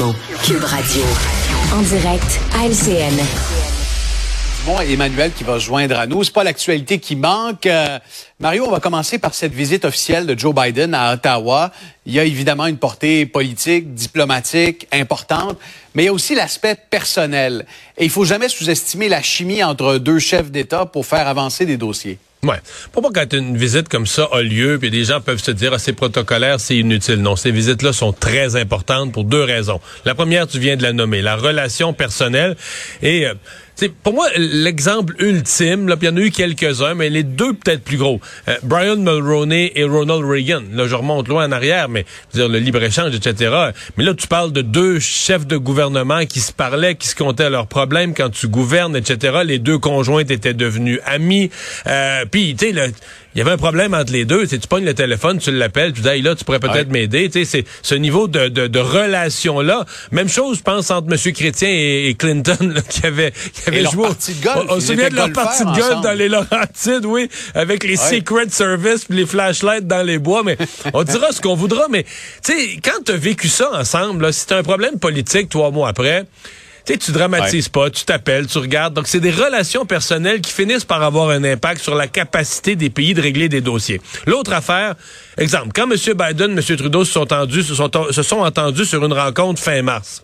Dumont, Cube Radio. En direct à LCN. Bon, Emmanuel qui va se joindre à nous. C'est pas l'actualité qui manque. Euh, Mario, on va commencer par cette visite officielle de Joe Biden à Ottawa. Il y a évidemment une portée politique, diplomatique importante, mais il y a aussi l'aspect personnel. Et il faut jamais sous-estimer la chimie entre deux chefs d'État pour faire avancer des dossiers. Ouais. Pourquoi quand une visite comme ça a lieu, puis des gens peuvent se dire, ah, c'est protocolaire, c'est inutile. Non, ces visites-là sont très importantes pour deux raisons. La première, tu viens de la nommer, la relation personnelle. Et euh, pour moi, l'exemple ultime, là, il y en a eu quelques-uns, mais les deux peut-être plus gros. Euh, Brian Mulroney et Ronald Reagan. Là, je remonte loin en arrière, mais dire le libre-échange, etc. Mais là, tu parles de deux chefs de gouvernement qui se parlaient, qui se comptaient leurs problèmes quand tu gouvernes, etc. Les deux conjointes étaient devenus amis. Euh, Puis, tu sais, il y avait un problème entre les deux. Tu pognes le téléphone, tu l'appelles, tu dis hey, là, tu pourrais peut-être m'aider. C'est ce niveau de, de, de relation-là. Même chose, je pense, entre M. Chrétien et, Clinton, là, qui avait, qui avait joué. De golf, on, se souvient de leur partie de golf dans les Laurentides, oui, avec les Secret Service les flashlights dans les bois. Mais on dira ce qu'on voudra. Mais tu sais, quand tu as vécu ça ensemble, là, si tu un problème politique trois mois après, tu sais, tu dramatises pas, tu t'appelles, tu regardes. Donc, c'est des relations personnelles qui finissent par avoir un impact sur la capacité des pays de régler des dossiers. L'autre affaire, exemple, quand M. Biden, M. Trudeau se sont, entendus, se, sont, se sont entendus sur une rencontre fin mars.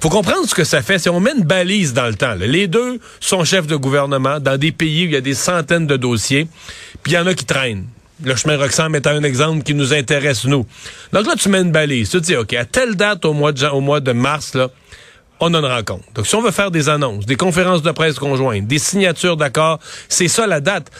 Faut comprendre ce que ça fait. Si on met une balise dans le temps, les deux sont chefs de gouvernement dans des pays où il y a des centaines de dossiers, puis il y en a qui traînent. Le chemin Roxham est un exemple qui nous intéresse, nous. Donc là, tu mets une balise. Tu te dis, OK, à telle date au mois de, au mois de mars, là, on en rencontre. Donc, si on veut faire des annonces, des conférences de presse conjointes, des signatures d'accords, c'est ça la date.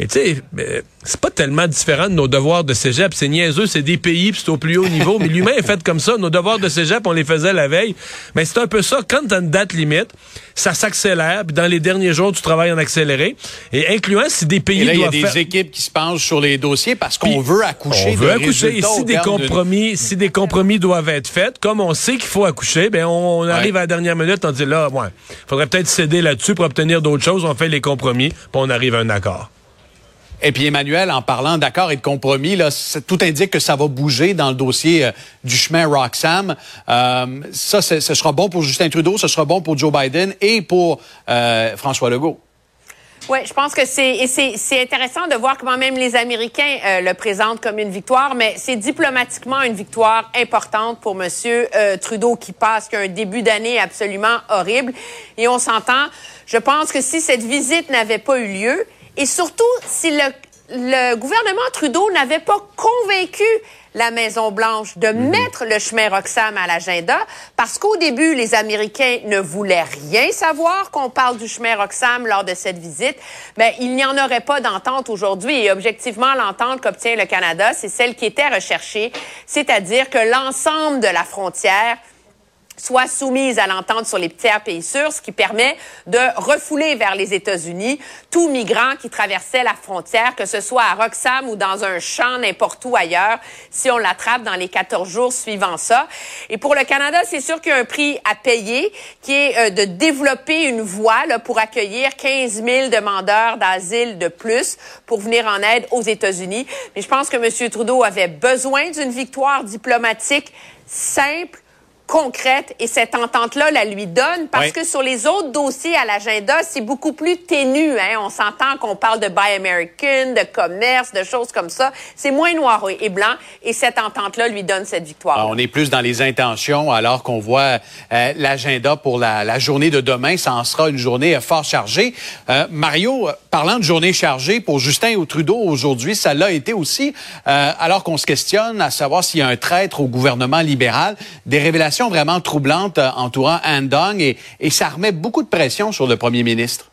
Et tu sais, euh, c'est pas tellement différent de nos devoirs de cégep. C'est niaiseux, c'est des pays, puis c'est au plus haut niveau. Mais l'humain est fait comme ça. Nos devoirs de cégep, on les faisait la veille. Mais c'est un peu ça. Quand t'as une date limite, ça s'accélère. Puis dans les derniers jours, tu travailles en accéléré. Et incluant si des pays Et il y a des équipes qui se penchent sur les dossiers parce qu'on veut accoucher. On veut accoucher. Et si des compromis, si des compromis doivent être faits, comme on sait qu'il faut accoucher, ben on, arrive à la dernière minute, on dit là, ouais, faudrait peut-être céder là-dessus pour obtenir d'autres choses. On fait les compromis, puis on arrive à un accord. Et puis Emmanuel, en parlant d'accord et de compromis, là, tout indique que ça va bouger dans le dossier euh, du chemin Roxham. Euh, ça, ce sera bon pour Justin Trudeau, ce sera bon pour Joe Biden et pour euh, François Legault. Oui, je pense que c'est c'est intéressant de voir comment même les Américains euh, le présentent comme une victoire, mais c'est diplomatiquement une victoire importante pour Monsieur Trudeau qui passe qu'un début d'année absolument horrible. Et on s'entend. Je pense que si cette visite n'avait pas eu lieu, et surtout, si le, gouvernement Trudeau n'avait pas convaincu la Maison-Blanche de mhm. mettre le chemin Roxham à l'agenda, parce qu'au début, les Américains ne voulaient rien savoir qu'on parle du chemin Roxham lors de cette visite, mais il n'y en aurait pas d'entente aujourd'hui. Et objectivement, l'entente qu'obtient le Canada, c'est celle qui était recherchée, c'est-à-dire que l'ensemble de la frontière soit soumise à l'entente sur les tiers pays sûrs, ce qui permet de refouler vers les États-Unis tout migrant qui traversait la frontière, que ce soit à Roxham ou dans un champ n'importe où ailleurs, si on l'attrape dans les 14 jours suivant ça. Et pour le Canada, c'est sûr qu'il y a un prix à payer, qui est euh, de développer une voie là, pour accueillir 15 000 demandeurs d'asile de plus pour venir en aide aux États-Unis. Mais je pense que M. Trudeau avait besoin d'une victoire diplomatique simple, concrète et cette entente-là la lui donne parce que sur les autres dossiers à l'agenda, c'est beaucoup plus ténu. Hein? On s'entend qu'on parle de Buy American, de commerce, de choses comme ça. C'est moins noir et blanc et cette entente-là lui donne cette victoire. Ah, on est plus dans les intentions alors qu'on voit euh, l'agenda pour la, journée de demain. Ça en sera une journée euh, fort chargée. Euh, Mario, parlant de journée chargée pour Justin ou Trudeau aujourd'hui, ça l'a été aussi alors qu'on se questionne à savoir s'il y a un traître au gouvernement libéral. Des révélations vraiment troublante euh, entourant Andong et, et ça remet beaucoup de pression sur le premier ministre.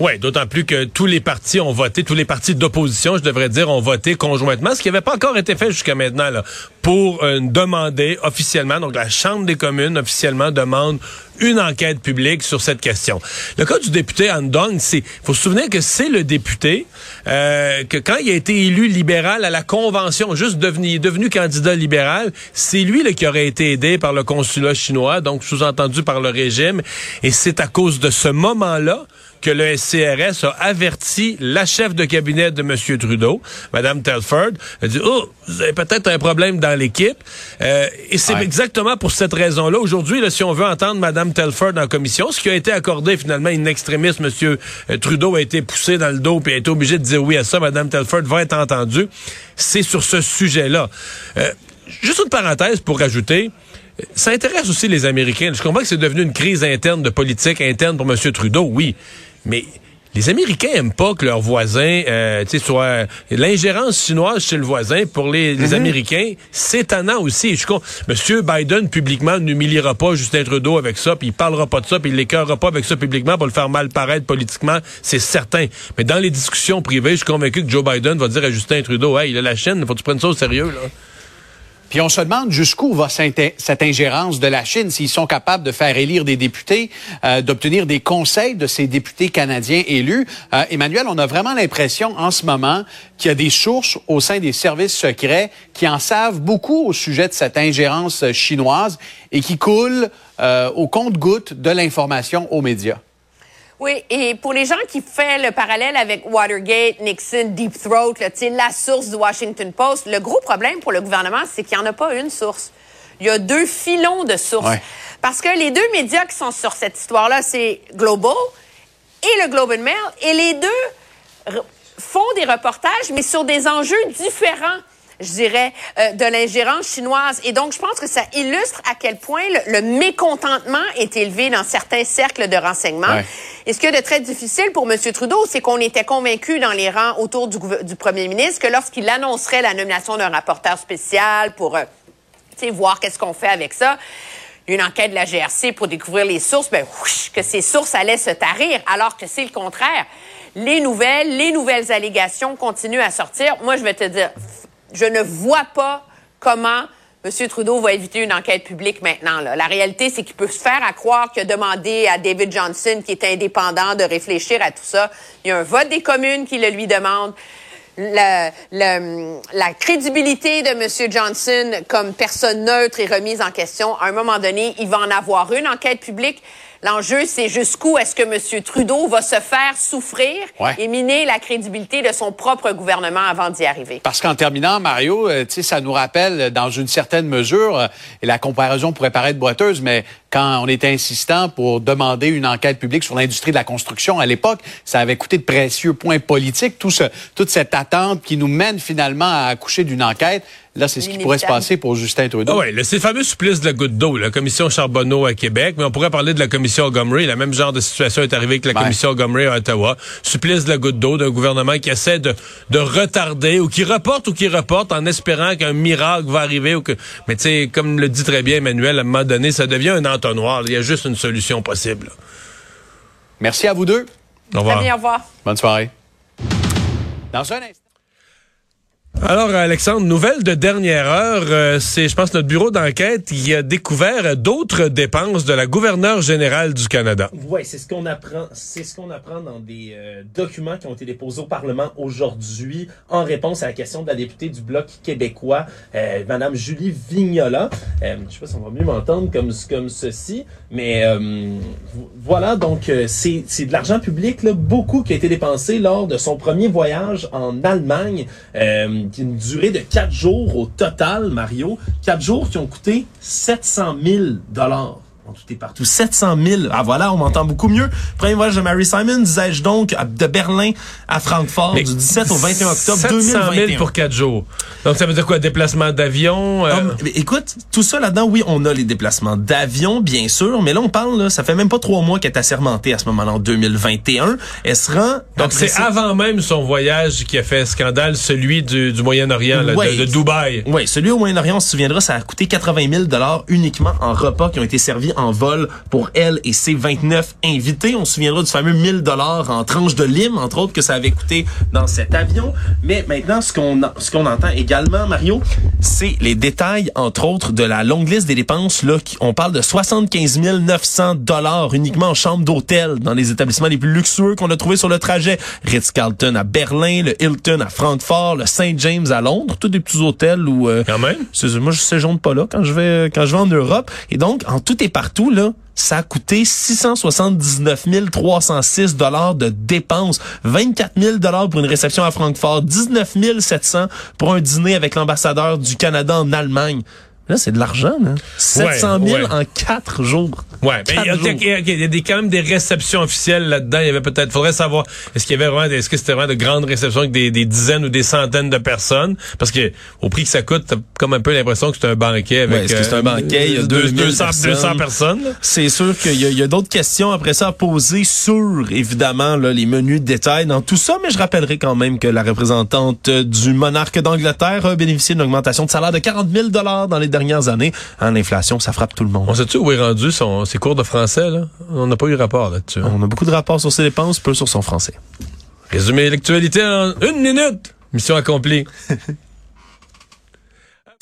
Oui, d'autant plus que tous les partis ont voté, tous les partis d'opposition, je devrais dire, ont voté conjointement, ce qui n'avait pas encore été fait jusqu'à maintenant, là, pour euh, demander officiellement, donc la Chambre des communes officiellement demande une enquête publique sur cette question. Le cas du député Andong, c'est, faut se souvenir que c'est le député euh, que quand il a été élu libéral à la convention, juste devenu, devenu candidat libéral, c'est lui là, qui aurait été aidé par le consulat chinois, donc sous-entendu par le régime, et c'est à cause de ce moment-là que le SCRS a averti la chef de cabinet de M. Trudeau, Mme Telford. Elle dit, oh, vous avez peut-être un problème dans l'équipe. Euh, et c'est exactement pour cette raison-là. Aujourd'hui, si on veut entendre Mme Telford en commission, ce qui a été accordé finalement une extrémiste, M. Trudeau a été poussé dans le dos et a été obligé de dire oui à ça. Mme Telford va être entendue. C'est sur ce sujet-là. Euh, juste une parenthèse pour rajouter ça intéresse aussi les Américains. Je comprends que c'est devenu une crise interne de politique interne pour M. Trudeau, oui. Mais les Américains aiment pas que leurs voisins, euh, tu sais, soit l'ingérence chinoise chez le voisin pour les, les mhm. Américains, c'est étonnant aussi. Je Monsieur Biden publiquement n'humiliera pas Justin Trudeau avec ça, puis il parlera pas de ça, puis il l'écœurera pas avec ça publiquement pour le faire mal paraître politiquement, c'est certain. Mais dans les discussions privées, je suis convaincu que Joe Biden va dire à Justin Trudeau, hey, il a la chaîne, faut que tu prennes ça au sérieux là. Puis on se demande jusqu'où va cette ingérence de la Chine, s'ils sont capables de faire élire des députés, euh, d'obtenir des conseils de ces députés canadiens élus. Euh, Emmanuel, on a vraiment l'impression en ce moment qu'il y a des sources au sein des services secrets qui en savent beaucoup au sujet de cette ingérence chinoise et qui coulent euh, au compte-goutte de l'information aux médias. Oui, et pour les gens qui font le parallèle avec Watergate, Nixon, Deep Throat, là, la source du Washington Post, le gros problème pour le gouvernement, c'est qu'il n'y en a pas une source. Il y a deux filons de sources. Parce que les deux médias qui sont sur cette histoire-là, c'est Global et le Globe and Mail, et les deux font des reportages, mais sur des enjeux différents je dirais, euh, de l'ingérence chinoise. Et donc, je pense que ça illustre à quel point le, mécontentement est élevé dans certains cercles de renseignement. Et ce qui est de très difficile pour M. Trudeau, c'est qu'on était convaincu dans les rangs autour du, du premier ministre que lorsqu'il annoncerait la nomination d'un rapporteur spécial pour, euh, voir qu'est-ce qu'on fait avec ça, une enquête de la GRC pour découvrir les sources, ben, que ces sources allaient se tarir, alors que c'est le contraire. Les nouvelles, les nouvelles allégations continuent à sortir. Moi, je vais te dire, je ne vois pas comment M. Trudeau va éviter une enquête publique maintenant. La réalité, c'est qu'il peut se faire à croire qu'il a demandé à David Johnson, qui est indépendant, de réfléchir à tout ça. Il y a un vote des communes qui le lui demande. La, la, crédibilité de M. Johnson comme personne neutre est remise en question. À un moment donné, il va en avoir une enquête publique. L'enjeu, c'est jusqu'où est-ce que M. Trudeau va se faire souffrir et miner la crédibilité de son propre gouvernement avant d'y arriver. Parce qu'en terminant, Mario, euh, ça nous rappelle dans une certaine mesure, euh, et la comparaison pourrait paraître boiteuse, mais quand on était insistant pour demander une enquête publique sur l'industrie de la construction à l'époque, ça avait coûté de précieux points politiques, tout ce, toute cette attente qui nous mène finalement à accoucher d'une enquête. Là, c'est ce qui pourrait se passer pour Justin Trudeau. Ah oui, c'est le fameux supplice de la goutte d'eau, la commission Charbonneau à Québec, mais on pourrait parler de la commission Montgomery. La même genre de situation est arrivée avec la commission Montgomery à Ottawa. Supplice de la goutte d'eau d'un gouvernement qui essaie de, de retarder ou qui reporte ou qui reporte en espérant qu'un miracle va arriver. Ou que... Mais tu sais, comme le dit très bien Emmanuel, à un moment donné, ça devient un entonnoir. Il y a juste une solution possible. Merci à vous deux. Au revoir. Très bien, au revoir. Bonne soirée. Dans un instant. Alors, Alexandre, nouvelle de dernière heure, euh, c'est, je pense, notre bureau d'enquête qui a découvert d'autres dépenses de la gouverneure générale du Canada. Oui, c'est ce qu'on apprend, c'est ce qu'on apprend dans des euh, documents qui ont été déposés au Parlement aujourd'hui en réponse à la question de la députée du Bloc québécois, euh, Madame Julie Vignola. Euh, je sais pas si on va mieux m'entendre comme comme ceci, mais voilà, donc c'est c'est de l'argent public, là, beaucoup qui a été dépensé lors de son premier voyage en Allemagne une durée de quatre jours au total, Mario. Quatre jours qui ont coûté 700 000 dollars tout partout. 700 000. Ah voilà, on m'entend beaucoup mieux. Premier voyage de Mary Simon, disais-je donc, de Berlin à Francfort du 17 au 21 octobre 700 000 pour quatre jours. Donc ça veut dire quoi? Déplacement d'avion? Euh? Ah, écoute, tout ça là-dedans, oui, on a les déplacements d'avion, bien sûr, mais là on parle, là, ça fait même pas trois mois qu'elle est assermentée à ce moment-là, en 2021. Elle se rend... Donc c'est avant même son voyage qui a fait scandale, celui du, du Moyen-Orient, de, de, Dubaï. Oui, celui au Moyen-Orient, on se souviendra, ça a coûté 80 000 uniquement en repas qui ont été servis en vol pour elle et ses 29 invités. On se souviendra du fameux 1000 dollars en tranche de lime, entre autres, que ça avait coûté dans cet avion. Mais maintenant, ce qu'on ce qu'on entend également, Mario, c'est les détails, entre autres, de la longue liste des dépenses. Là, on parle de 75 900 dollars uniquement en chambre d'hôtel dans les établissements les plus luxueux qu'on a trouvé sur le trajet. Ritz-Carlton à Berlin, le Hilton à Francfort, le St. James à Londres, tous des petits hôtels où... Euh, quand même. Moi, je séjourne pas là quand je vais quand je vais en Europe. Et donc, en tout et partout, partout, là, ça a coûté 679 306 dollars de dépenses, 24 000 dollars pour une réception à Francfort, 19 700 pour un dîner avec l'ambassadeur du Canada en Allemagne. Là, c'est de l'argent, là. 700 000 en quatre jours. Ouais, mais il y, a, des, quand même des réceptions officielles là-dedans. Il y avait peut-être, faudrait savoir, est-ce qu'il y avait vraiment, est-ce que c'était vraiment de grandes réceptions avec des, dizaines ou des centaines de personnes? Parce que au prix que ça coûte, t'as comme un peu l'impression que c'est un banquet avec. Ouais, est-ce que c'est un banquet? Il y a 200, personnes. personnes c'est sûr qu'il y a, a d'autres questions après ça à poser sur, évidemment, là, les menus de détail dans tout ça, mais je rappellerai quand même que la représentante du monarque d'Angleterre a bénéficié d'une augmentation de salaire de 40 000 dans les derniers dernières années. Hein, l'inflation, ça frappe tout le monde. On sait-tu où est rendu son, ses cours de français? Là? On n'a pas eu rapport là-dessus. Hein. On a beaucoup de rapports sur ses dépenses, peu sur son français. Résumé l'actualité en une minute. Mission accomplie.